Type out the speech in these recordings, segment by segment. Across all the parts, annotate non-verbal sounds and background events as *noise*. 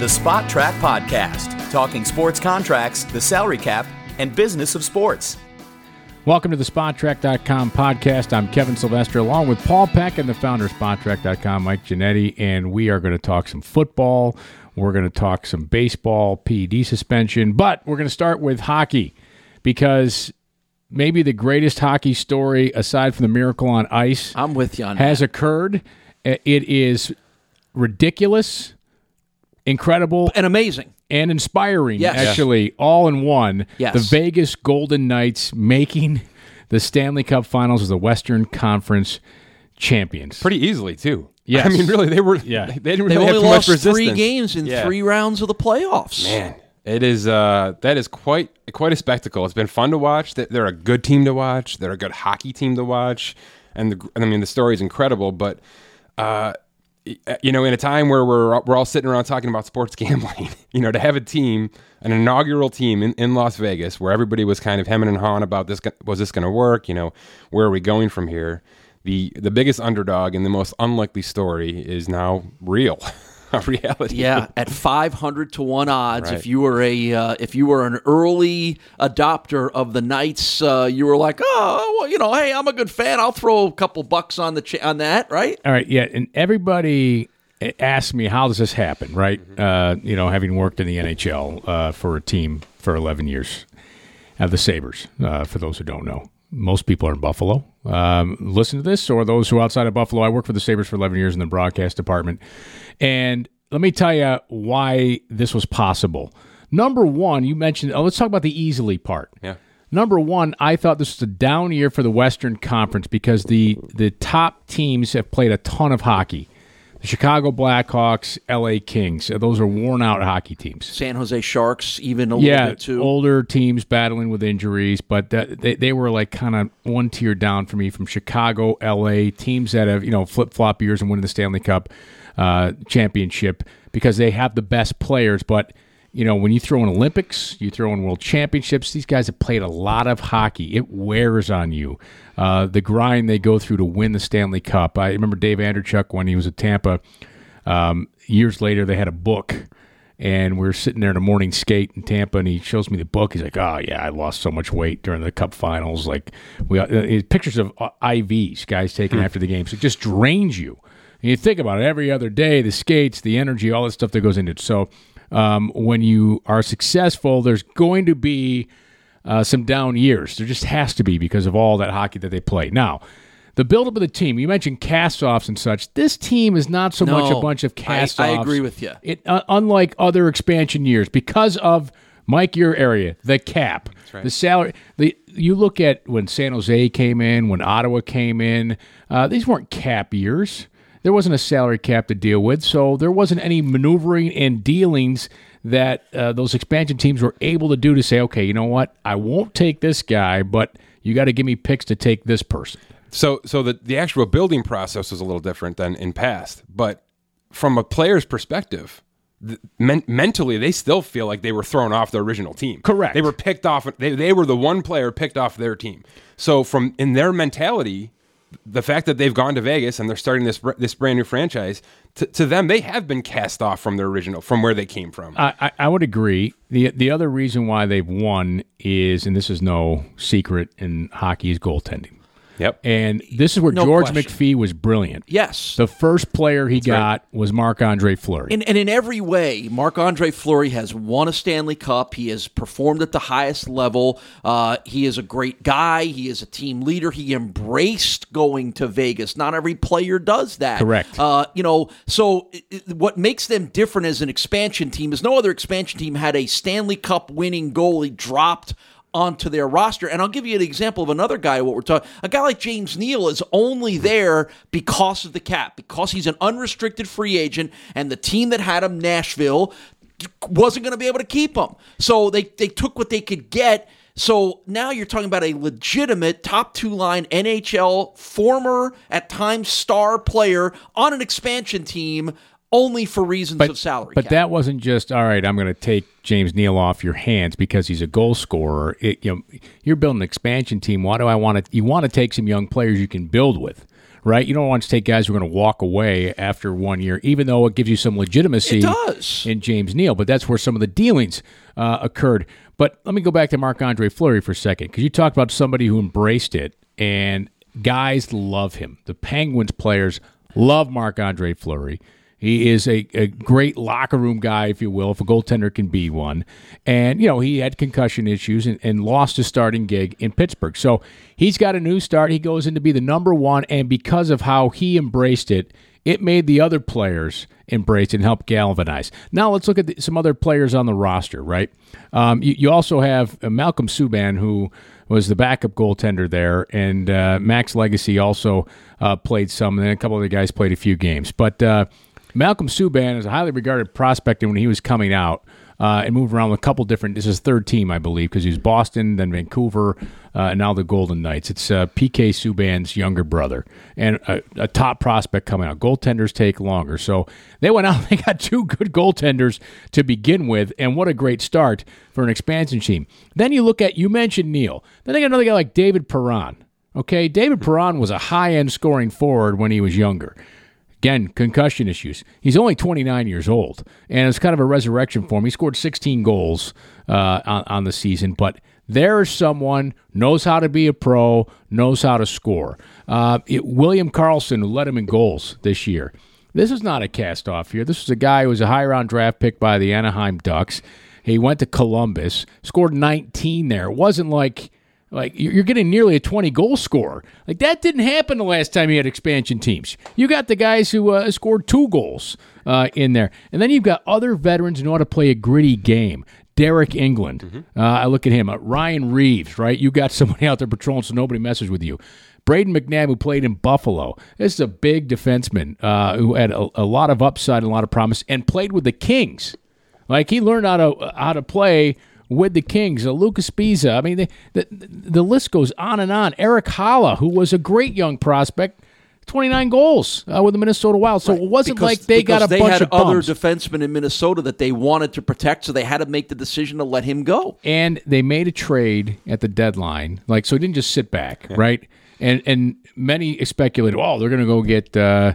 The Spotrac Podcast, talking sports contracts, the salary cap, and business of sports. Welcome to the Spotrac.com podcast. I'm Kevin Sylvester along with Paul Peck and the founder of Spotrac.com, Mike Ginnitti, and we are going to talk some football. We're going to talk some baseball, PED suspension, but we're going to start with hockey because maybe the greatest hockey story aside from the miracle on ice I'm with you on has that. occurred. It is ridiculous, incredible, and amazing. and inspiring, Yes. actually, all in one. Yes. The Vegas Golden Knights making the Stanley Cup Finals as the Western Conference champions. pretty easily too. yeah I mean, really, they were. Yeah. they didn't They really have only too much lost resistance. three games in Yeah. three rounds of the playoffs. Man, it is. Uh, that is quite quite a spectacle. It's been fun to watch. They- They're a good team to watch. They're a good hockey team to watch, and the, I mean, the story is incredible. But uh, y- Uh, you know, in a time where we're we're all sitting around talking about sports *laughs* gambling, you know, to have a team, an inaugural team in, in Las Vegas, where everybody was kind of hemming and hawing about this, was this going to work? You know, where are we going from here? The the biggest underdog and the most unlikely story is now real, *laughs* *laughs* reality. Yeah, at five hundred to one odds. Right. If you were a uh, if you were an early adopter of the Knights, uh, you were like, oh, well, you know, hey, I'm a good fan. I'll throw a couple bucks on the ch- on that, right? All right, yeah, and everybody asked me how does this happen, right? Uh, you know, having worked in the NHL uh, for a team for 11 years, uh, the Sabres. Uh, for those who don't know, most people are in Buffalo. Um, listen to this, or those who are outside of Buffalo. I worked for the Sabres for 11 years in the broadcast department, and let me tell you why this was possible. Number one, you mentioned. Oh, let's talk about the easily part. Yeah. Number one, I thought this was a down year for the Western Conference because the the top teams have played a ton of hockey. The Chicago Blackhawks, L.A. Kings, uh, those are worn out hockey teams. San Jose Sharks, even a little bit too. older teams battling with injuries, but that, they they were like kind of one tier down for me from Chicago, L.A. teams that have you know flip flop years and winning the Stanley Cup uh, championship because they have the best players, but. You know, when you throw in Olympics, you throw in World Championships, these guys have played a lot of hockey. It wears on you. Uh, the grind they go through to win the Stanley Cup. I remember Dave Andreychuk when he was at Tampa. Um, years later, they had a book and we are sitting there in a morning skate in Tampa, and he shows me the book. He's like, "Oh yeah, I lost so much weight during the Cup Finals." Like we uh, uh, pictures of uh, IVs, guys taking after the games. It just drains you. And you think about it every other day, the skates, the energy, all that stuff that goes into it. So um, when you are successful, there's going to be uh, some down years. There just has to be because of all that hockey that they play. Now, the buildup of the team. You mentioned cast-offs and such. This team is not so much a bunch of I- cast-offs. I agree with you. It uh, unlike other expansion years because of Mike your area, the cap, the salary. The you look at when San Jose came in, when Ottawa came in. Uh, these weren't cap years. There wasn't a salary cap to deal with, so there wasn't any maneuvering and dealings that uh, those expansion teams were able to do to say, okay, you know what, I won't take this guy, but you got to give me picks to take this person. So, so the the actual building process was a little different than in past, but from a player's perspective, men- mentally they still feel like they were thrown off their original team. Correct. They were picked off. They they were the one player picked off their team. So, from in their mentality, the fact that they've gone to Vegas and they're starting this this brand new franchise, to, to them they have been cast off from their original, from where they came from. I, I, I would agree. the The other reason why they've won is, and this is no secret in hockey, is goaltending. Yep. And this is where No George question. McPhee was brilliant. yes, The first player he got was Marc Andre Fleury. And, and in every way, Marc Andre Fleury has won a Stanley Cup. He has performed at the highest level. Uh, he is a great guy. He is a team leader. He embraced going to Vegas. Not every player does that. Correct. Uh, you know, so it- it- what makes them different as an expansion team is no other expansion team had a Stanley Cup winning goalie dropped onto their roster. And I'll give you an example of another guy, what we're talking a guy like James Neal is only there because of the cap, because he's an unrestricted free agent, and the team that had him, Nashville, wasn't going to be able to keep him. So they, they took what they could get. So now you're talking about a legitimate top two line NHL former at times star player on an expansion team only for reasons of salary. But cap. that wasn't just all right. I'm going to take James Neal off your hands because he's a goal scorer. It, you know, you're building an expansion team. Why do I want to? You want to take some young players you can build with, right? You don't want to take guys who are going to walk away after one year, even though it gives you some legitimacy It does. in James Neal. But that's where some of the dealings uh, occurred. But let me go back to Marc Andre Fleury for a second because you talked about somebody who embraced it, and guys love him. The Penguins players love Marc Andre Fleury. He is a, a great locker room guy, if you will, if a goaltender can be one. And, you know, he had concussion issues and, and lost his starting gig in Pittsburgh. So he's got a new start. He goes in to be the number one. And because of how he embraced it, it made the other players embrace and help galvanize. Now let's look at the, some other players on the roster, right? Um, you, you also have uh, Malcolm Subban, who was the backup goaltender there, and uh, Max Lagace also uh, played some, and then a couple other guys played a few games. But uh, Malcolm Subban is a highly regarded prospect, and when he was coming out, uh, and moved around with a couple different. This is third team, I believe, because he was Boston, then Vancouver, uh, and now the Golden Knights. It's uh, PK Subban's younger brother, and a, a, top prospect coming out. Goaltenders take longer, so they went out. *laughs* They got two good goaltenders to begin with, and what a great start for an expansion team. Then you look at you mentioned Neal. Then they got another guy like David Perron. Okay, David Perron was a high end scoring forward when he was younger. Again, concussion issues. He's only 29 years old, and it's kind of a resurrection for him. He scored 16 goals uh, on, on the season, but there is someone knows how to be a pro, knows how to score. Uh, it, William Karlsson led him in goals this year. This is not a cast off here. This is a guy who was a high round draft pick by the Anaheim Ducks. He went to Columbus, scored 19 there. It wasn't like like you're getting nearly a 20 goal scorer. Like that didn't happen the last time you had expansion teams. You got the guys who uh, scored two goals uh, in there, and then you've got other veterans who know how to play a gritty game. Deryk Engelland, mm-hmm. uh, I look at him. Uh, Ryan Reaves, right? You got *laughs* somebody out there patrolling, so nobody messes with you. Brayden McNabb, who played in Buffalo, this is a big defenseman uh, who had a, a lot of upside and a lot of promise, and played with the Kings. Like he learned how to how to play with the Kings, uh, Lucas Sbisa. I mean, the, the, the list goes on and on. Erik Haula, who was a great young prospect, 29 goals uh, with the Minnesota Wild. So right. it wasn't because, like they got a they bunch had of other bums. defensemen in Minnesota that they wanted to protect, so they had to make the decision to let him go. And they made a trade at the deadline, like so he didn't just sit back, yeah. right? And and many speculated, oh, they're going to go get. Uh,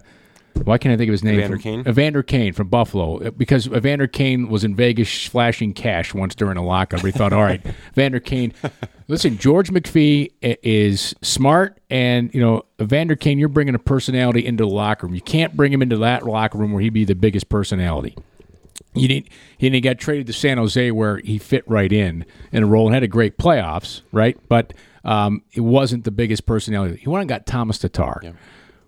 why can't I think of his name? Evander Kane? Evander Kane from Buffalo. Uh, because Evander Kane was in Vegas flashing cash once during a lockup. He thought, all right, *laughs* Evander Kane. Listen, George McPhee is smart, and, you know, Evander Kane, you're bringing a personality into the locker room. You can't bring him into that locker room where he'd be the biggest personality. You need, he didn't get traded to San Jose where he fit right in in a role and had a great playoffs, right? But um, it wasn't the biggest personality. He went and got Tomas Tatar. Yeah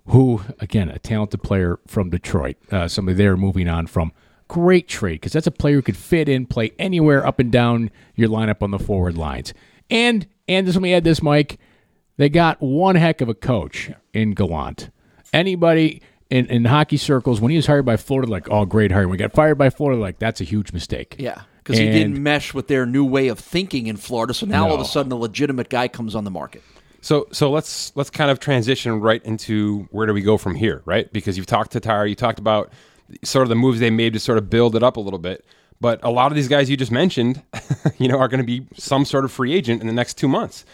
who, again, a talented player from Detroit, uh, somebody they're moving on from. Great trade because that's a player who could fit in, play anywhere up and down your lineup on the forward lines. And and just let me add this, Mike. They got one heck of a coach in Gallant. Anybody in, in hockey circles, when he was hired by Florida, like, oh, great hire. When he got fired by Florida, like, that's a huge mistake. Yeah because he didn't mesh with their new way of thinking in Florida. So now no. all of a sudden, a legitimate guy comes on the market. So so let's let's kind of transition right into where do we go from here, right? Because you've talked to Tyre, you talked about sort of the moves they made to sort of build it up a little bit. But a lot of these guys you just mentioned, *laughs* you know, are going to be some sort of free agent in the next two months,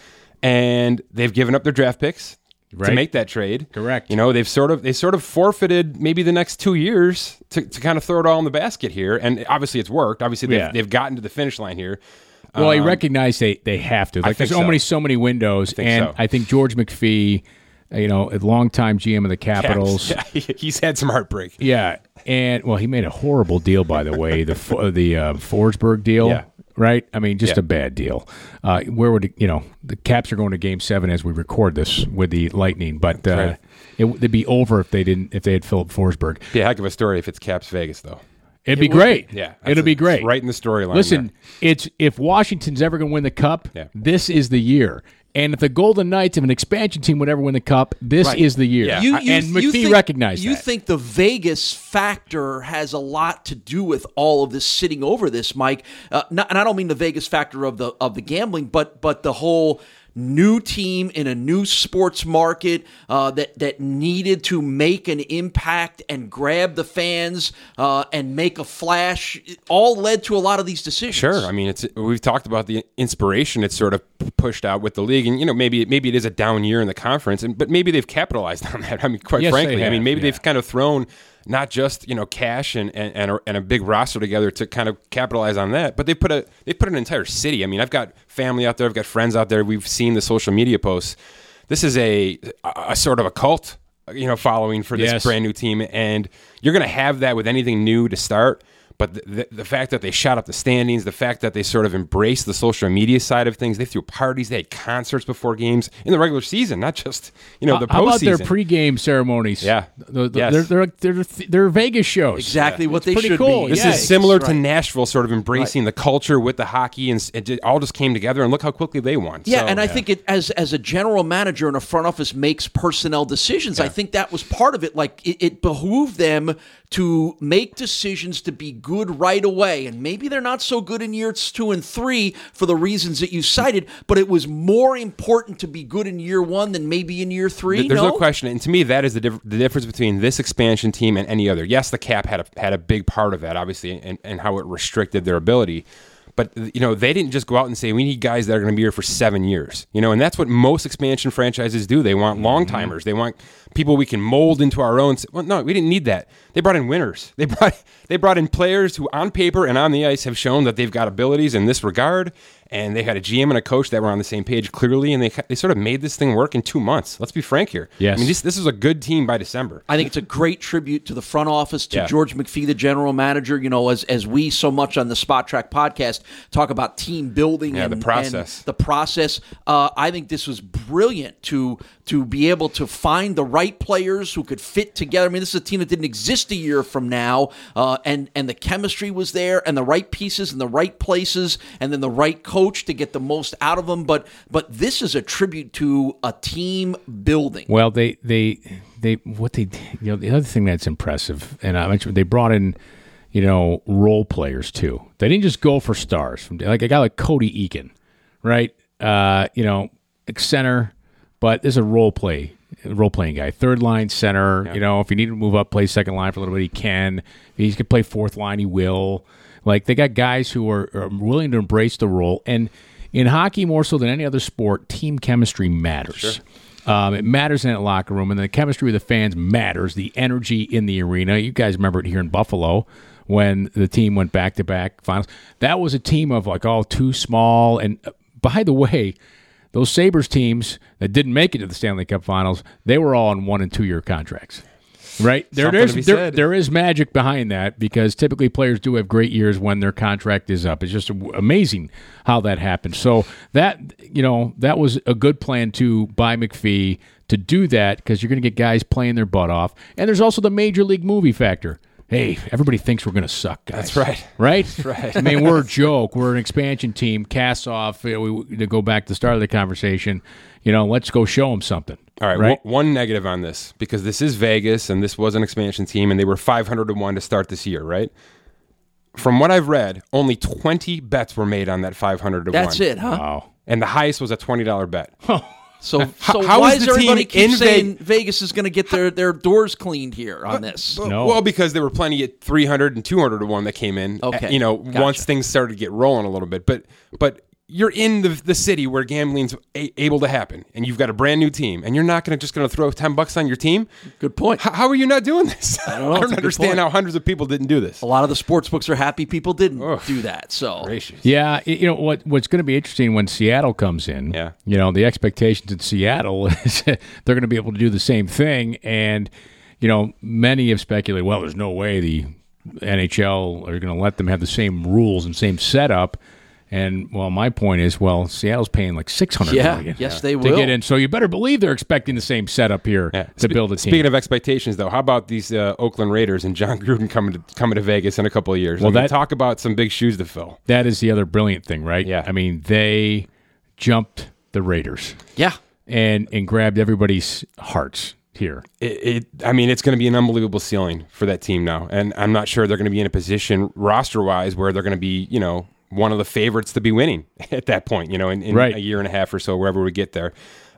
and they've given up their draft picks right. to make that trade. Correct. You know, they've sort of they sort of forfeited maybe the next two years to, to kind of throw it all in the basket here, and obviously it's worked. Obviously they've, yeah. they've gotten to the finish line here. Well, um, I recognize they, they have to. Like, there's so. only so many windows, I and so. I think George McPhee, you know, a longtime GM of the Capitals, *laughs* he's had some heartbreak. Yeah, and well, he made a horrible deal, by the way, the the uh, Forsberg deal. Yeah. Right, I mean, just yeah. a bad deal. Uh, where would it, you know the Caps are going to Game Seven as we record this with the Lightning, but uh, right. it, would be over if they didn't if they had Filip Forsberg. Be a heck of a story if it's Caps Vegas though. It'd be great. Be. Yeah, it'll be great. Right in the storyline. Listen, there. it's if Washington's ever going to win the cup, yeah. this is the year. And if the Golden Knights, of an expansion team would ever win the cup, this right. is the year. Yeah. You, you, and McPhee think, recognized You that. think the Vegas factor has a lot to do with all of this sitting over this, Mike? Uh, not, and I don't mean the Vegas factor of the of the gambling, but but the whole new team in a new sports market uh, that that needed to make an impact and grab the fans uh, and make a flash. It all led to a lot of these decisions. Sure. I mean, it's we've talked about the inspiration it's sort of pushed out with the league, and you know maybe maybe it is a down year in the conference, and but maybe they've capitalized *laughs* on that. I mean, quite Yes, frankly, I mean maybe yeah. they've kind of thrown not just you know cash and and, and, a, and a big roster together to kind of capitalize on that, but they put a they put an entire city. I mean, I've got family out there, I've got friends out there. We've seen the social media posts. This is a a, a sort of a cult, you know, following for this Yes. brand new team, and you're going to have that with anything new to start. But the, the, the fact that they shot up the standings, the fact that they sort of embraced the social media side of things, they threw parties, they had concerts before games in the regular season, not just you know the How about their pregame ceremonies? Yeah. The- the- Yes. they're, they're they're they're Vegas shows. Exactly what It's they pretty should cool. be. This Yeah, is similar to. Nashville, sort of embracing the culture with the hockey, and it just, all just came together. And look how quickly they won. Yeah, So- and I think it as as a general manager and a front office makes personnel decisions. I think that was part of it. Like it, it behooved them to make decisions to be good right away, and maybe they're not so good in years two and three for the reasons that you cited. But it was more important to be good in year one than maybe in year three. There's no? no question, and to me, that is the, diff- the difference between this expansion team and any other. Yes, the cap had a had a big part of that, obviously, and, and how it restricted their ability. But you know, they didn't just go out and say we need guys that are going to be here for seven years. You know, and that's what most expansion franchises do. They want long mm-hmm. timers. They want people we can mold into our own. Well, no, we didn't need that. They brought in winners. They *laughs* brought they brought in players who, on paper and on the ice, have shown that they've got abilities in this regard. And they had a GM and a coach that were on the same page clearly, and they they sort of made this thing work in two months. Let's be frank here. Yes. I mean, this this is a good team by December. I think it's a great tribute to the front office, to Yeah. George McPhee, the general manager. You know, as as we so much on the Spotrac podcast talk about team building Yeah, and the process. and the process. Uh, I think this was brilliant to to be able to find the right players who could fit together. I mean, this is a team that didn't exist a year from now, uh, and and the chemistry was there, and the right pieces in the right places, and then the right coach to get the most out of them. But but this is a tribute to a team building. Well, they they they what they you know the other thing that's impressive, and I mentioned they brought in you know role players too. They didn't just go for stars from like a guy like Cody Eakin, right? Uh, you know, center, but there's a role play role playing guy, third line center. You know, if you need to move up, play second line for a little bit, he can. If he can play fourth line, he will. Like they got guys who are, are willing to embrace the role, and in hockey more so than any other sport, team chemistry matters. Um, it matters in that locker room, and the chemistry with the fans matters. The energy in the arena. You guys remember it here in Buffalo when the team went back to back finals. That was a team of like all too small. And uh, by the way, those Sabres teams that didn't make it to the Stanley Cup Finals, they were all on one and two year contracts. Right there, there, is, there, there is magic behind that because typically players do have great years when their contract is up. It's just amazing how that happens. So that you know that was a good plan to buy McPhee to do that because you're going to get guys playing their butt off, and there's also the major league movie factor. Hey, everybody thinks we're going to suck, guys. That's right. Right? That's right. I mean, we're a joke. We're an expansion team. Cast off. you know, we, to go back to the start of the conversation, you know, let's go show them something. All right, Right? one- one negative on this because this is Vegas and this was an expansion team and they were 500 to 1 to start this year, right? From what I've read, only 20 bets were made on that 500 to 1. That's it, huh? Wow. And the highest was a $20 bet. *laughs* So, How- so how why is is the everybody team keep in saying Vegas is going to get their, their doors cleaned here on this? No. Well, because there were plenty at 300 and 200 to 1 that came in. Okay, You know, gotcha. once things started to get rolling a little bit. But but you're in the, the city where gambling's a, able to happen and you've got a brand new team and you're not going to just going to throw 10 bucks on your team? Good point. How, how are you not doing this? I don't know. *laughs* It's a good understand how hundreds of people didn't do this. A lot of the sports books are happy people didn't do that. So Gracious. Yeah, you know what? What's going to be interesting when Seattle comes in? Yeah. you know the expectations in Seattle is *laughs* they're going to be able to do the same thing, and you know many have speculated. Well, there's no way the NHL are going to let them have the same rules and same setup. And well, my point is, well, Seattle's paying like six hundred Yeah, million yes, they will to get in. So you better believe they're expecting the same setup here Yeah. to Spe- build a team. Speaking of expectations, though, how about these uh, Oakland Raiders and Jon Gruden coming to coming to Vegas in a couple of years? Well, I mean, that- talk about some big shoes to fill. that is the other brilliant thing, right? Yeah. I mean, they jumped the Raiders. yeah, and and grabbed everybody's hearts here. It, it I mean, it's going to be an unbelievable ceiling for that team now, and I'm not sure they're going to be in a position roster wise where they're going to be, you know, one of the favorites to be winning *laughs* at that point. You know, in, in Right. a year and a half or so, wherever we get there.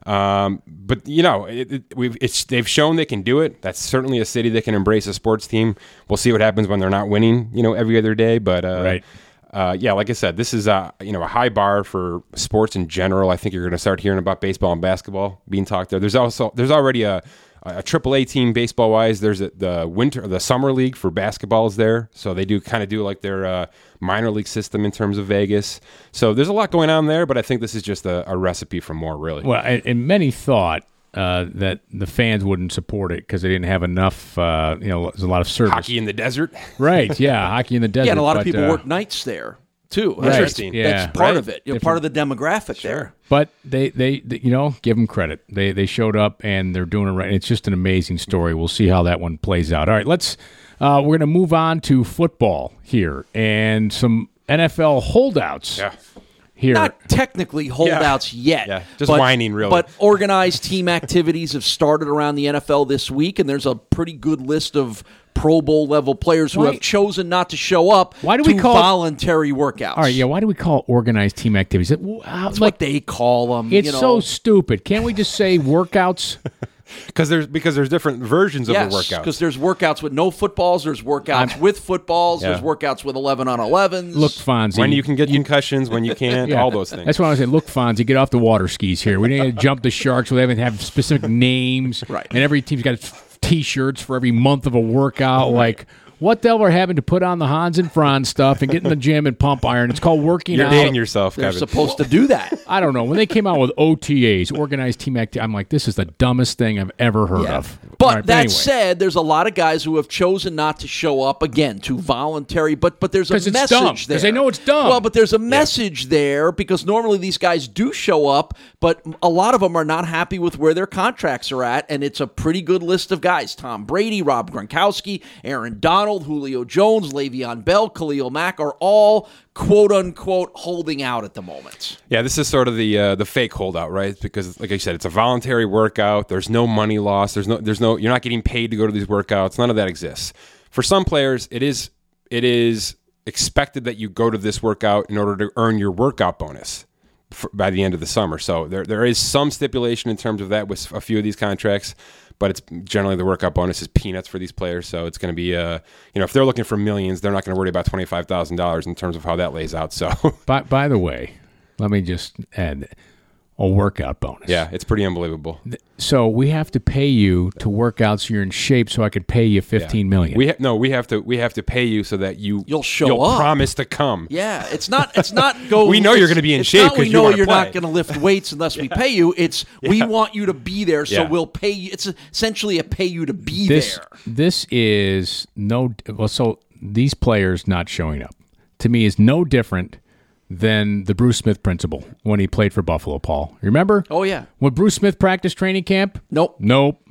Um, but you know, it, it, we've it's they've shown they can do it. That's certainly a city that can embrace a sports team. We'll see what happens when they're not winning. You know, every other day. But uh, Right. uh, yeah, like I said, this is a you know a high bar for sports in general. I think you're going to start hearing about baseball and basketball being talked there. There's also there's already a a triple A team baseball wise. There's a, the winter the summer league for basketball is there, so they do kind of do like their uh, minor league system in terms of Vegas. So there's a lot going on there, but I think this is just a, a recipe for more. Really, Well, and, and many thought uh, that the fans wouldn't support it because they didn't have enough. Uh, you know, there's a lot of service. hockey in the desert. Right? Yeah, hockey in the desert. *laughs* Yeah, and a lot of people uh, work nights there too. Right. That's, Yeah. that's part Right. of it. You're part of the demographic there. But they, they, they, you know, give them credit. They, they showed up and they're doing it right. It's just an amazing story. We'll see how that one plays out. All right, let's. Uh, we're going to move on to football here and some NFL holdouts. Yeah. Here, Not technically holdouts yet. Yeah, just whining, really. But organized team activities have started around the NFL this week, and there's a pretty good list of Pro Bowl level players who Why- have chosen not to show up Why do to we call it- voluntary workouts. all right, yeah. Why do we call it organized team activities? It, how- uh, That's like what they call them. it's you know. so stupid. Can't we just say *laughs* workouts? Because there's because there's different versions of Yes, the workout. because there's workouts with no footballs, there's workouts with footballs, Yeah. there's workouts with 11 on 11s. Look, Fonzie. when you can get concussions, when you *laughs* can't, Yeah. all those things. That's why I say, look, Fonzie, get off the water skis here. We didn't jump the sharks. We haven't have specific names. Right. And every team's got T-shirts for every month of a workout. Like, what the hell are having to put on the Hans and Franz stuff and get in the gym and pump iron? It's called working You're out. dating yourself, they're Kevin. supposed to do that. *laughs* I don't know. When they came out with OTAs, organized team activity, I'm like, this is the dumbest thing I've ever heard of. But All right, that anyway. said, there's a lot of guys who have chosen not to show up again to voluntary. But but there's a 'Cause it's message dumb. there 'Cause they know it's dumb. Well, but there's a message there because normally these guys do show up, but a lot of them are not happy with where their contracts are at, and it's a pretty good list of guys: Tom Brady, Rob Gronkowski, Aaron Donald, Julio Jones, Le'Veon Bell, Khalil Mack are all quote unquote holding out at the moment. Yeah, this is sort of the uh, the fake holdout, right? Because, like I said, it's a voluntary workout. There's no money loss. There's no there's no you're not getting paid to go to these workouts. None of that exists. For some players, it is it is expected that you go to this workout in order to earn your workout bonus for, by the end of the summer. So there there is some stipulation in terms of that with a few of these contracts. But it's generally the workout bonus is peanuts for these players, so it's going to be, uh, you know, if they're looking for millions, they're not going to worry about twenty five thousand dollars in terms of how that lays out. So, By, by the way, let me just add a workout bonus. yeah, it's pretty unbelievable. So we have to pay you to work out so you're in shape so I could pay you fifteen million. We ha- no, we have to we have to pay you so that you You'll show you'll up. promise to come. Yeah, it's not. It's not *laughs* go. We know you're gonna be in it's shape not 'cause we you know you're play. not going to lift *laughs* weights unless we pay you. It's we want you to be there, so Yeah. we'll pay you. It's essentially a pay you to be this there. this is no well. So these players not showing up to me is no different than the Bruce Smith principle when he played for Buffalo. Paul, remember? Oh yeah. When Bruce Smith practiced training camp? Nope. Nope.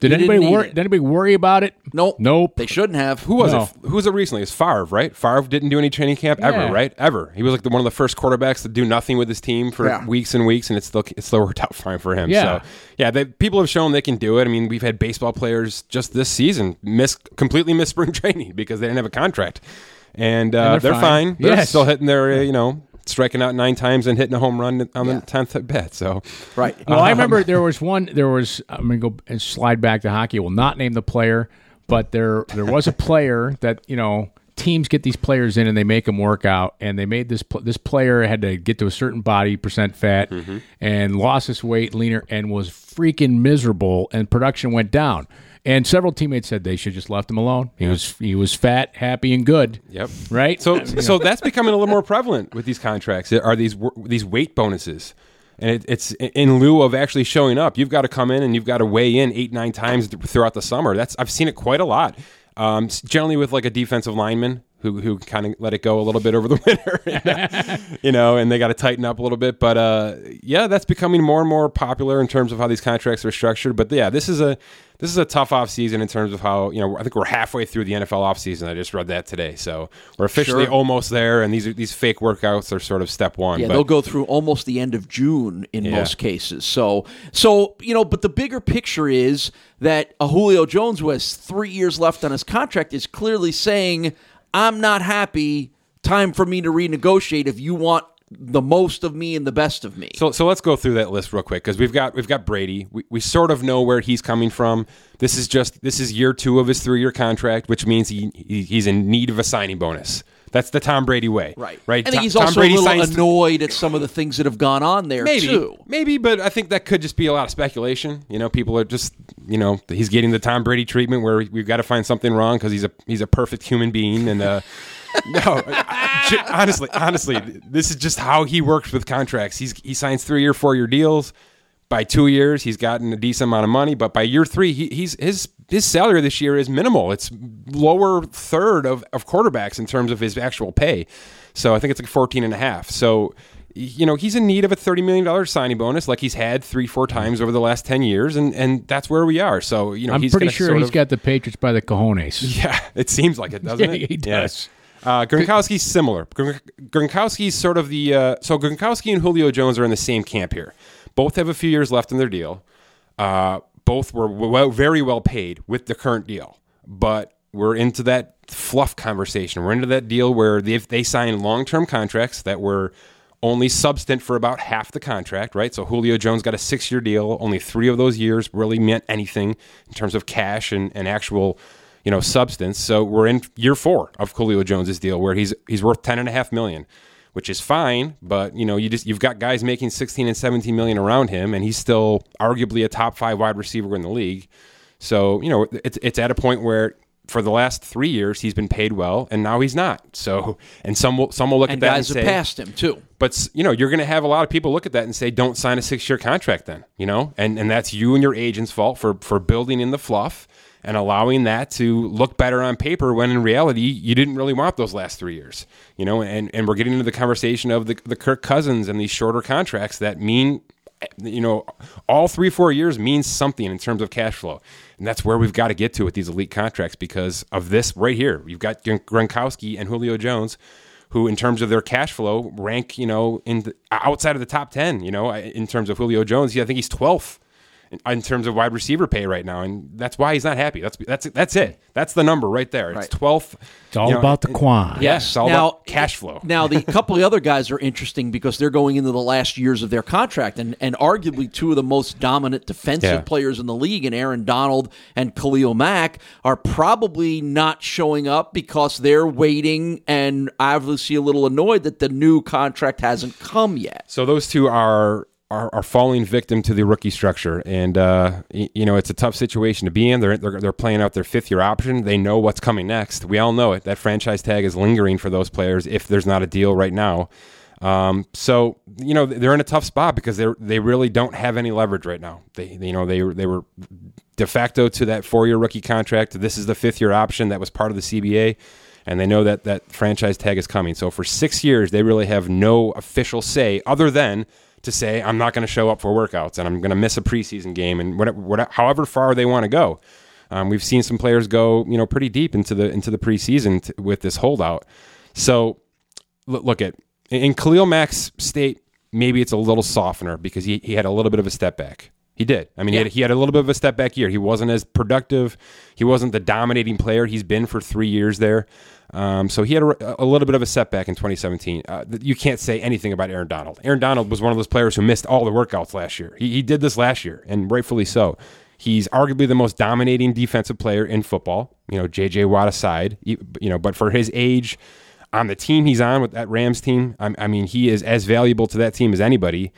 Did He anybody worry? it. Did anybody worry about it? Nope. Nope. They shouldn't have. Who was No. it? Who was it recently? It's Favre, right? Favre didn't do any training camp ever, right? Ever. He was like the, one of the first quarterbacks to do nothing with his team for Yeah. weeks and weeks, and it's still it still *laughs* worked out fine for him. Yeah. So yeah, they, people have shown they can do it. I mean, we've had baseball players just this season miss completely miss spring *laughs* training because they didn't have a contract, and, uh, And they're they're, fine. fine. They're Yes. still hitting their uh, you know striking out nine times and hitting a home run on Yeah. the tenth at bat. So Right. Well, I remember there was one. There was. I'm going to go and slide back to hockey. I will not name the player, but there there was a player that you know teams get these players in and they make them work out, and they made this pl- this player had to get to a certain body percent fat and lost his weight, leaner, and was freaking miserable, and production went down. And several teammates said they should just left him alone. He was he was fat, happy, and good. Yep. Right. So so that's becoming a little more prevalent with these contracts. Are these these weight bonuses? And it, it's in lieu of actually showing up. You've got to come in and you've got to weigh in eight nine times th- throughout the summer. That's I've seen it quite a lot. Um, generally with like a defensive lineman who who kind of let it go a little bit over the *laughs* winter, *laughs* you know, and they got to tighten up a little bit. But uh, yeah, that's becoming more and more popular in terms of how these contracts are structured. But yeah, this is a this is a tough off season in terms of how you know I think we're halfway through the NFL off season. I just read that today, so we're officially Sure. almost there. And these are these fake workouts are sort of step one. Yeah, but they'll go through almost the end of June in Yeah. most cases. So, so you know, but the bigger picture is that a Julio Jones, who has three years left on his contract, is clearly saying, "I'm not happy time for me to renegotiate if you want the most of me and the best of me. So, so let's go through that list real quick because we've got we've got Brady. We, we sort of know where he's coming from. This is just this is year two of his three year contract, which means he, he he's in need of a signing bonus. That's the Tom Brady way, Right. Right. I think Tom- he's Tom also Brady a little annoyed at some of the things that have gone on there Maybe, too. maybe, but I think that could just be a lot of speculation. You know, people are just, you know, he's getting the Tom Brady treatment where we've got to find something wrong because he's a he's a perfect human being, and uh, no, I- I- honestly, honestly, this is just how he works with contracts. He's he signs three or four year deals. By two years, he's gotten a decent amount of money, but by year three, he, he's his his salary this year is minimal. It's lower third of, of quarterbacks in terms of his actual pay. So I think it's like 14 and a half. So you know, he's in need of a $30 million signing bonus like he's had three, four times over the last 10 years. And, and that's where we are. So, you know, I'm he's pretty sure he's of- got the Patriots by the cojones. *laughs* Yeah, it seems like it, doesn't *laughs* Yeah, it? he does. Uh, Gronkowski's similar. Gron- Gronkowski's sort of the uh, so Gronkowski and Julio Jones are in the same camp here. Both have a few years left in their deal. Uh, both were well, very well paid with the current deal, but we're into that fluff conversation. We're into that deal where they they signed long term contracts that were only substant for about half the contract, right? So Julio Jones got a six year deal. Only three of those years really meant anything in terms of cash and, and actual you know substance. So we're in year four of Julio Jones's deal where he's he's worth ten and a half million, which is fine. But you know you just you've got guys making sixteen and seventeen million around him, and he's still arguably a top five wide receiver in the league. So you know it's it's at a point where. For the last three years, he's been paid well, and now he's not. So, and some will some will look And at that guys and have say, passed him too. but you know, you're going to have a lot of people look at that and say, "Don't sign a six-year contract." Then you know, and and that's you and your agent's fault for for building in the fluff and allowing that to look better on paper when in reality you didn't really want those last three years. You know, and and we're getting into the conversation of the the Kirk Cousins and these shorter contracts that mean. You know, all three, four years means something in terms of cash flow. And that's where we've got to get to with these elite contracts because of this right here. You've got Gronkowski and Julio Jones, who in terms of their cash flow rank, you know, in the, outside of the top 10, you know, in terms of Julio Jones, I think he's 12th in, in terms of wide receiver pay right now and that's why he's not happy. That's that's that's it. That's the number right there. It's Right. 12th. It's all you know, about the quan. Yes, it's all Now- about cash flow. *laughs* Now, the couple of other guys are interesting because they're going into the last years of their contract, and, and arguably two of the most dominant defensive Yeah. players in the league, and Aaron Donald and Khalil Mack, are probably not showing up because they're waiting and obviously a little annoyed that the new contract hasn't come yet. So those two are are, are falling victim to the rookie structure, and uh, y- you know it's a tough situation to be in. They're, they're they're playing out their fifth year option. They know what's coming next. We all know it. That franchise tag is lingering for those players if there's not a deal right now. Um, so you know they're in a tough spot because they they really don't have any leverage right now. They you know they they were de facto to that four year rookie contract. This is the fifth year option that was part of the CBA and they know that that franchise tag is coming. So for six years, they really have no official say other than to say I'm not going to show up for workouts and I'm going to miss a preseason game and whatever, whatever however far they want to go. Um, we've seen some players go you know pretty deep into the into the preseason t- with this holdout. So look, look at in Khalil Mack's state, maybe it's a little softener because he, he had a little bit of a step back. He did. I mean, he, had, he had a little bit of a step back year. He wasn't as productive. He wasn't the dominating player he's been for three years there. Um, so he had a, a little bit of a setback in 2017. Uh, you can't say anything about Aaron Donald. Aaron Donald was one of those players who missed all the workouts last year. He, he did this last year, and rightfully so. He's arguably the most dominating defensive player in football. You know, J.J. Watt aside, you know, but for his age, on the team he's on with that Rams team, I, I mean, he is as valuable to that team as anybody,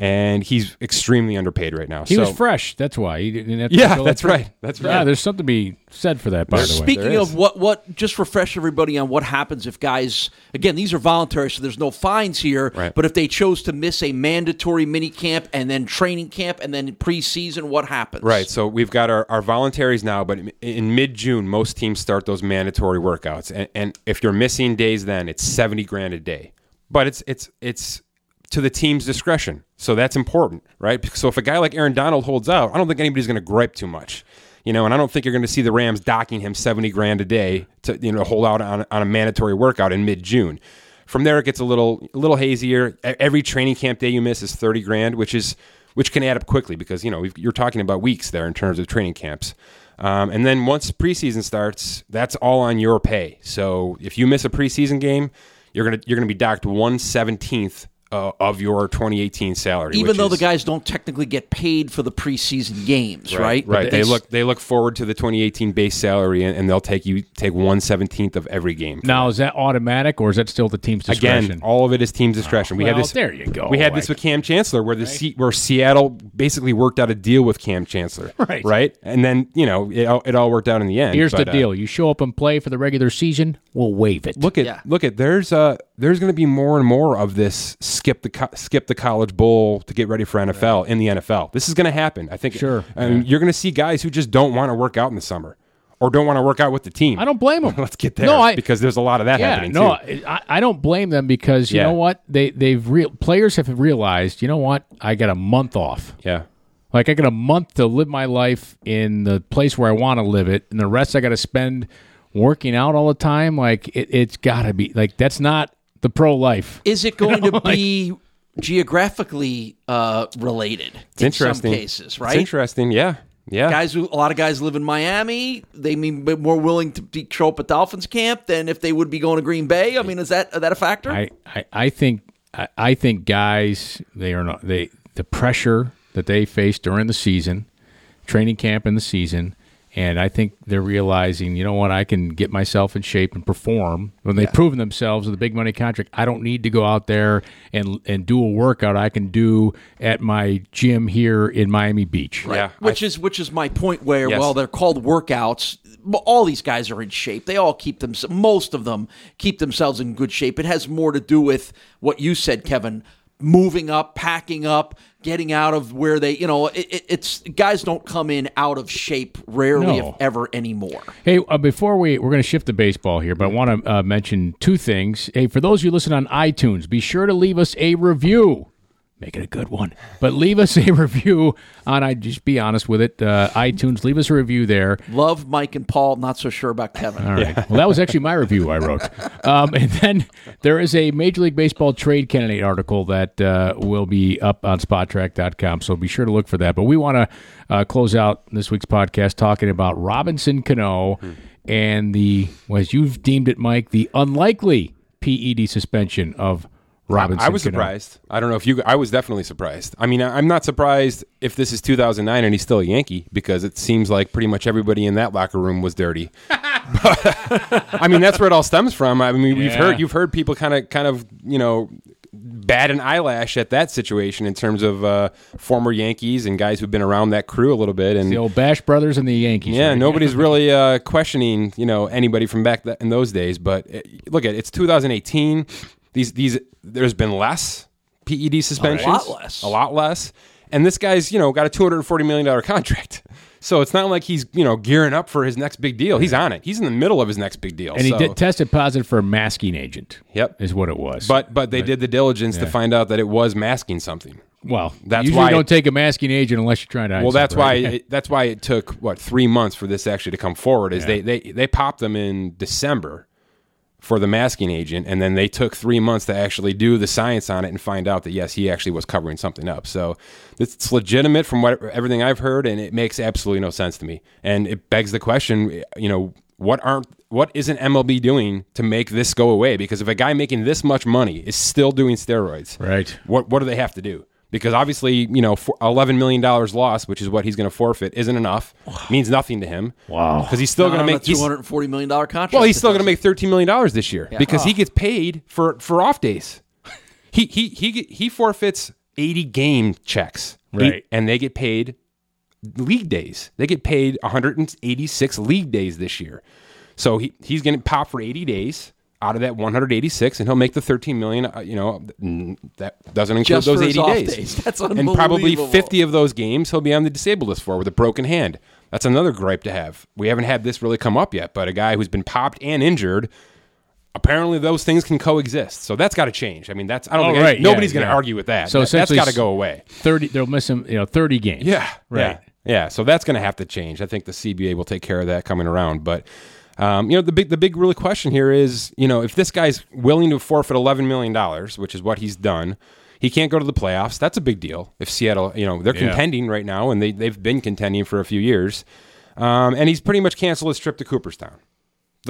and he's extremely underpaid right now. He so, was fresh. That's why. He didn't have to Yeah, that's up. right. That's right. Yeah, there's something to be said for that, by the way. Speaking of what, what just refresh everybody on what happens if guys again these are voluntary, so there's no fines here. Right. But if they chose to miss a mandatory mini camp and then training camp and then preseason, what happens? Right. So we've got our, our voluntaries now, but in- in mid June, most teams start those mandatory workouts. And, and if you're missing days, then it's 70 grand a day. But it's, it's, it's to the team's discretion. So that's important, right? So if a guy like Aaron Donald holds out, I don't think anybody's going to gripe too much. You know, and I don't think you're going to see the Rams docking him 70 grand a day to, you know, hold out on, on a mandatory workout in mid June. From there, it gets a little, a little hazier. Every training camp day you miss is 30 grand, which is, which can add up quickly because you know you're talking about weeks there in terms of training camps. Um, and then once preseason starts, that's all on your pay. So if you miss a preseason game, you're gonna you're gonna be docked one seventeenth uh, of your 2018 salary. Even which though the guys don't technically get paid for the preseason games, right? right, But they s- look they look forward to the 2018 base salary, and, and they'll take you take one seventeenth of every game. Now is that automatic or is that still the team's discretion? Again, all of it is team discretion. we well, had this. there you go. We had this with Kam Chancellor, where the Se- where Seattle basically worked out a deal with Kam Chancellor, *laughs* Right. Right, and then you know it, all- it all worked out in the end. Here's but, the uh, deal: you show up and play for the regular season, we'll waive it. look at Yeah. look at there's uh there's going to be more and more of this skip the co- skip the college bowl to get ready for NFL in the NFL. This is going to happen. I think. Sure. I mean, you're going to see guys who just don't want to work out in the summer or don't want to work out with the team. I don't blame them. *laughs* Let's get there No, I, because there's a lot of that yeah, happening no. I, I don't blame them because you Yeah. know what they they've real players have realized. You know what? I got a month off. Yeah. Like I got a month to live my life in the place where I want to live it, and the rest I got to spend working out all the time. Like it, it's got to be like that's not the pro life. Is it going to *laughs* be geographically uh, related It's in interesting. some cases, It's right? interesting. Yeah. Yeah. Guys, who, a lot of guys live in Miami. They mean more willing to be, show up at Dolphins camp than if they would be going to Green Bay. I mean, is that that a factor? I, I, I think I, I think guys they are not they the pressure that they face during the season, training camp in the season, and I think they're realizing, you know what, I can get myself in shape and perform when they've proven themselves with a big money contract. I don't need to go out there and and do a workout I can do at my gym here in Miami Beach. Yeah. which is which is my point. Where Yes. well, they're called workouts. All these guys are in shape. They all keep them. Most of them keep themselves in good shape. It has more to do with what you said, Kevin. Moving up, packing up, getting out of where they, you know, it, it, it's guys don't come in out of shape rarely, No. if ever, anymore. Hey, uh, before we we're going to shift to baseball here, but I want to uh, mention two things. Hey, for those of you listening on iTunes, be sure to leave us a review. Make it a good one, but leave us a *laughs* review on. I just be honest with it. Uh, iTunes, leave us a review there. Love Mike and Paul. Not so sure about Kevin. All right. Well, that was actually my review I wrote. Um, and then there is a Major League Baseball trade candidate article that uh, will be up on spotrac.com. So be sure to look for that. But we want to uh, close out this week's podcast talking about Robinson Cano and the, well, as you've deemed it, Mike, the unlikely PED suspension of Robinson I was Cano. surprised. I don't know if you. I was definitely surprised. I mean, I- I'm not surprised if this is 2009 and he's still a Yankee because it seems like pretty much everybody in that locker room was dirty. *laughs* *laughs* I mean, that's where it all stems from. I mean, we've heard you've heard people kind of kind of you know bat an eyelash at that situation in terms of uh, former Yankees and guys who've been around that crew a little bit and The old Bash Brothers and the Yankees. yeah, right? nobody's *laughs* really uh, questioning, you know, anybody from back th- in those days. But uh, look at it's 2018. These these there's been less PED suspensions, a lot less. a lot less. And this guy's you know got a 240 million dollar contract, *laughs* so it's not like he's you know gearing up for his next big deal. He's on it. He's in the middle of his next big deal. And he did tested positive for a masking agent. Yep. Is what it was. But but they did the diligence to find out that it was masking something. well, that's usually why you don't it- take a masking agent unless you're trying to. Well, that's something, why it, that's why it took what three months for this actually to come forward. Is they they they popped them in December for the masking agent, and then they took three months to actually do the science on it and find out that yes, he actually was covering something up. So it's legitimate from what everything I've heard, and it makes absolutely no sense to me. And it begs the question, you know, what aren't what isn't MLB doing to make this go away? Because if a guy making this much money is still doing steroids, Right. what what do they have to do? Because obviously, you know, eleven million dollars loss, which is what he's going to forfeit, isn't enough. *sighs* Means nothing to him. Wow. Because he's still going to make. two hundred and forty million dollar contract. well, he's still going to make thirteen million dollars this year because he ah. gets paid for for off days. *laughs* He he he he forfeits eighty game checks, He- Right. and they get paid league days. They get paid one hundred and eighty six league days this year. So he he's going to pop for eighty days out of that 186 and he'll make the 13 million uh, you know that doesn't include Just those 80 off days. days. *laughs* That's and probably 50 of those games he'll be on the disabled list for with a broken hand that's another gripe to have we haven't had this really come up yet but a guy who's been popped and injured apparently those things can coexist so that's got to change i mean that's i don't Oh, think right, nobody's yeah, going to yeah. argue with that So That- that's essentially got to go away thirty. They'll miss him. You know, thirty games. yeah, Right. Yeah, yeah. So that's going to have to change. I think the CBA will take care of that coming around. But um, you know, the big the big really question here is, you know, if this guy's willing to forfeit eleven million dollars, which is what he's done, he can't go to the playoffs. That's a big deal. If Seattle, you know, they're Yeah. contending right now, and they they've been contending for a few years, um, and he's pretty much canceled his trip to Cooperstown.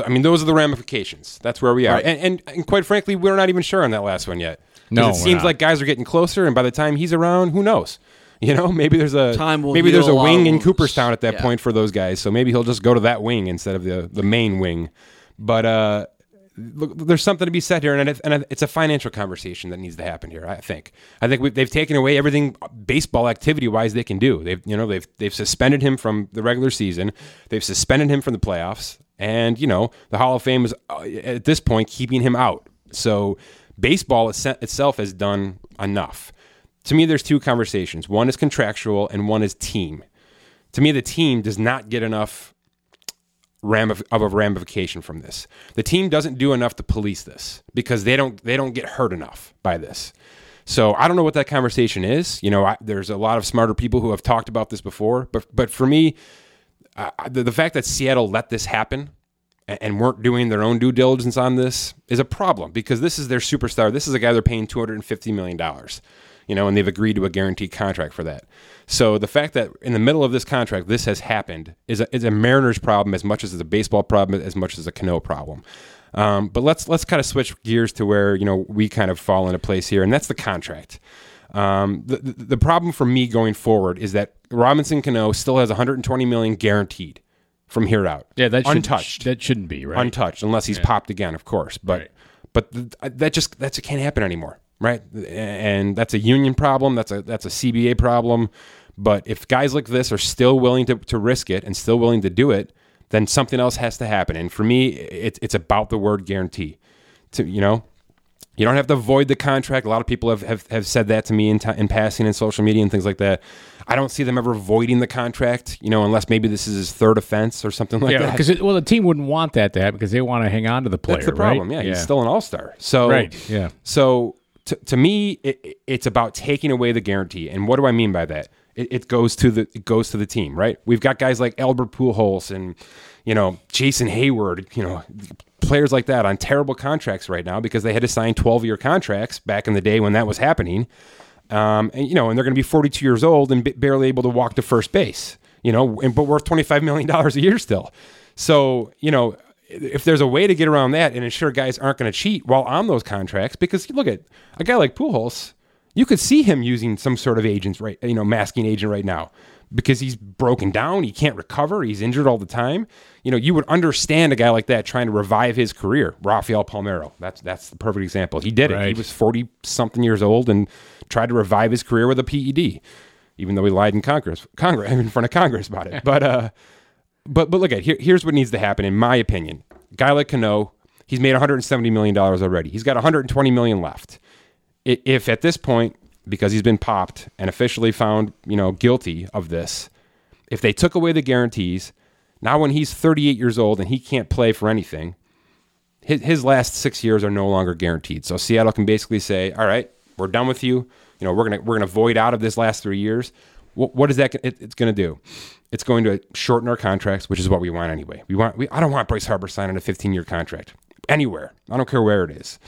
I mean, those are the ramifications. That's where we are. Right. And, and and quite frankly, we're not even sure on that last one yet. No, it seems not. like guys are getting closer, and by the time he's around, who knows? You know, maybe there's a Time will maybe there's a heal a lot wing of in wounds. Cooperstown at that Yeah. point for those guys. So maybe he'll just go to that wing instead of the the main wing. But uh, look, there's something to be said here, and, it, and it's a financial conversation that needs to happen here. I think. I think we, they've taken away everything baseball activity wise they can do. They've you know they've they've suspended him from the regular season. They've suspended him from the playoffs, and you know the Hall of Fame is uh, at this point keeping him out. So baseball itse- itself has done enough. To me, there's two conversations. One is contractual, and one is team. To me, the team does not get enough ramif- of a ramification from this. The team doesn't do enough to police this because they don't they don't get hurt enough by this. So I don't know what that conversation is. You know, I, there's a lot of smarter people who have talked about this before, but but for me, uh, the, the fact that Seattle let this happen and, and weren't doing their own due diligence on this is a problem because this is their superstar. This is a guy they're paying two hundred and fifty million dollars. You know, and they've agreed to a guaranteed contract for that. So the fact that in the middle of this contract this has happened is a, is a Mariners problem as much as it's a baseball problem, as much as a Cano problem. Um, but let's let's kind of switch gears to where you know we kind of fall into place here, and that's the contract. Um, the, the the problem for me going forward is that Robinson Cano still has 120 million guaranteed from here out. Yeah, that untouched That shouldn't be right. untouched unless he's popped again, of course. But Right. but th- that just that's it can't happen anymore, right? And that's a union problem. That's a that's a CBA problem. But if guys like this are still willing to, to risk it and still willing to do it, then something else has to happen. And for me, it's it's about the word guarantee. To you know, you don't have to void the contract. A lot of people have, have, have said that to me in, ti in passing in social media and things like that. I don't see them ever voiding the contract, you know, unless maybe this is his third offense or something like yeah, that. because well, the team wouldn't want that to happen because they want to hang on to the player. That's the problem. right? Yeah, he's still an all star. So Right, yeah. So to, to me, it, it's about taking away the guarantee. And what do I mean by that? It, it goes to the it goes to the team, right? We've got guys like Albert Pujols and you know Jason Heyward, you know players like that on terrible contracts right now because they had to sign twelve year contracts back in the day when that was happening. Um, and you know, and they're going to be 42 years old and b- barely able to walk to first base. You know, and, but worth 25 million dollars a year still. So you know, if there's a way to get around that and ensure guys aren't going to cheat while on those contracts, because look at a guy like Pujols, you could see him using some sort of agents right, you know, masking agent right now because he's broken down, he can't recover, he's injured all the time. You know, you would understand a guy like that trying to revive his career. Rafael Palmeiro, that's that's the perfect example. He did it. He was 40 something years old and tried to revive his career with a PED, even though he lied in Congress, Congress *laughs* in front of Congress about it. *laughs* But uh but but look at here, here's what needs to happen in my opinion. Guy like Cano, he's made 170 million dollars already. He's got 120 million left. If at this point, because he's been popped and officially found, you know, guilty of this, if they took away the guarantees, now when he's 38 years old and he can't play for anything, his, his last six years are no longer guaranteed. So Seattle can basically say, "All right, we're done with you. You know, we're gonna we're gonna void out of this last three years." What, what is that? It, it's gonna do? It's going to shorten our contracts, which is what we want anyway. We want. We, I don't want Bryce Harper signing a 15 year contract anywhere. I don't care where it is.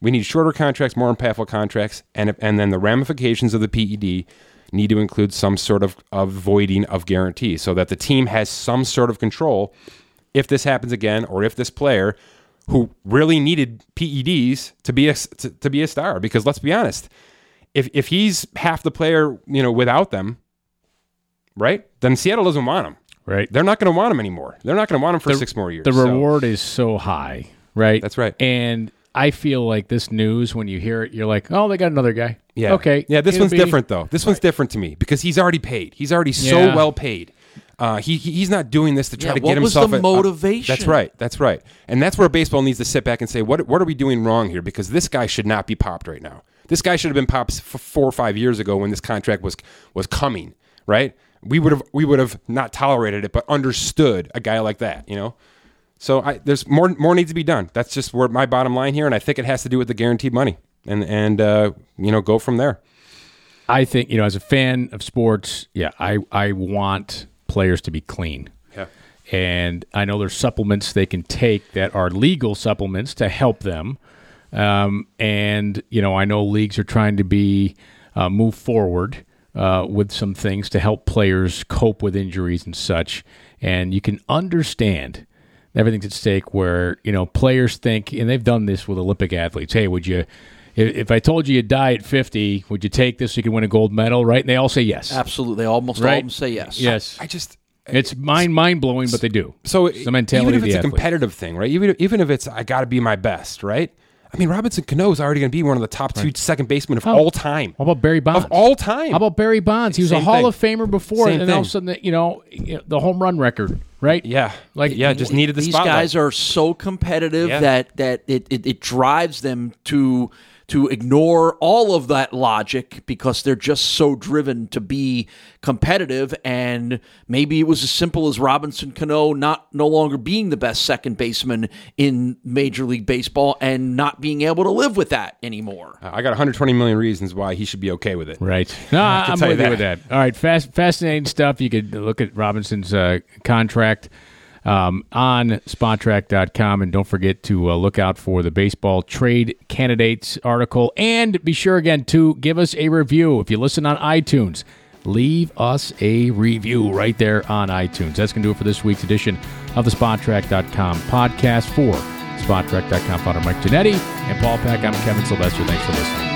We need shorter contracts, more impactful contracts, and and then the ramifications of the PED need to include some sort of, of voiding of guarantees so that the team has some sort of control if this happens again or if this player who really needed PEDs to be a to, to be a star because let's be honest if if he's half the player you know without them right then Seattle doesn't want him Right. they're not going to want him anymore they're not going to want him for six more years The So- reward is so high, right? That's right. And I feel like this news, when you hear it, you're like, oh, they got another guy. Yeah. Okay. Yeah, this It'll one's be- different though. This one's different to me because he's already paid. He's already so Yeah. well paid. Uh, he, he- he's not doing this to try Yeah, to what get was himself the a- a- motivation? that's right. That's right. And that's where baseball needs to sit back and say, what what are we doing wrong here? Because this guy should not be popped right now. This guy should have been popped f- four or five years ago when this contract was was coming. Right? We would have we would have not tolerated it, but understood a guy like that. You know. So I, there's more more needs to be done. That's just where my bottom line here, and I think it has to do with the guaranteed money, and and uh, you know go from there. I think, you know, as a fan of sports, yeah, I, I want players to be clean. Yeah. And I know there's supplements they can take that are legal supplements to help them. Um, and, you know, I know leagues are trying to be uh, move forward uh, with some things to help players cope with injuries and such. And you can understand everything's at stake. Where you know players think, and they've done this with Olympic athletes. Hey, would you? If, if I told you you'd die at 50, would you take this so you could win a gold medal? Right? And they all say yes. Absolutely. They almost all Right. of them say yes. Yes. I just It's mind mind blowing, but they do. so it's the mentality even if of it's the a athlete. competitive thing, right? Even even if it's I got to be my best, right? I mean, Robinson Cano is already going to be one of the top two second basemen of Oh. all time. How about Barry Bonds? Of all time. How about Barry Bonds? He was a Hall thing. of Famer before, Same and all of a sudden, you know, you know, the home run record, right? Yeah, Like, like yeah, just needed the These spotlight. guys are so competitive Yeah. that that it, it, it drives them to to ignore all of that logic because they're just so driven to be competitive and maybe it was as simple as Robinson Cano not no longer being the best second baseman in Major League Baseball and not being able to live with that anymore. I got 120 million reasons why he should be okay with it. Right. *laughs* No, I'm tell with you you with that. All right, fast, fascinating stuff. You could look at Robinson's uh, contract um, on Spotrac.com, and don't forget to uh, look out for the baseball trade candidates article. And be sure again to give us a review if you listen on iTunes. Leave us a review right there on iTunes. That's going to do it for this week's edition of the Spotrac.com podcast for Spotrac.com founder Mike Ginnitti and Paul Peck. I'm Kevin Sylvester. Thanks for listening.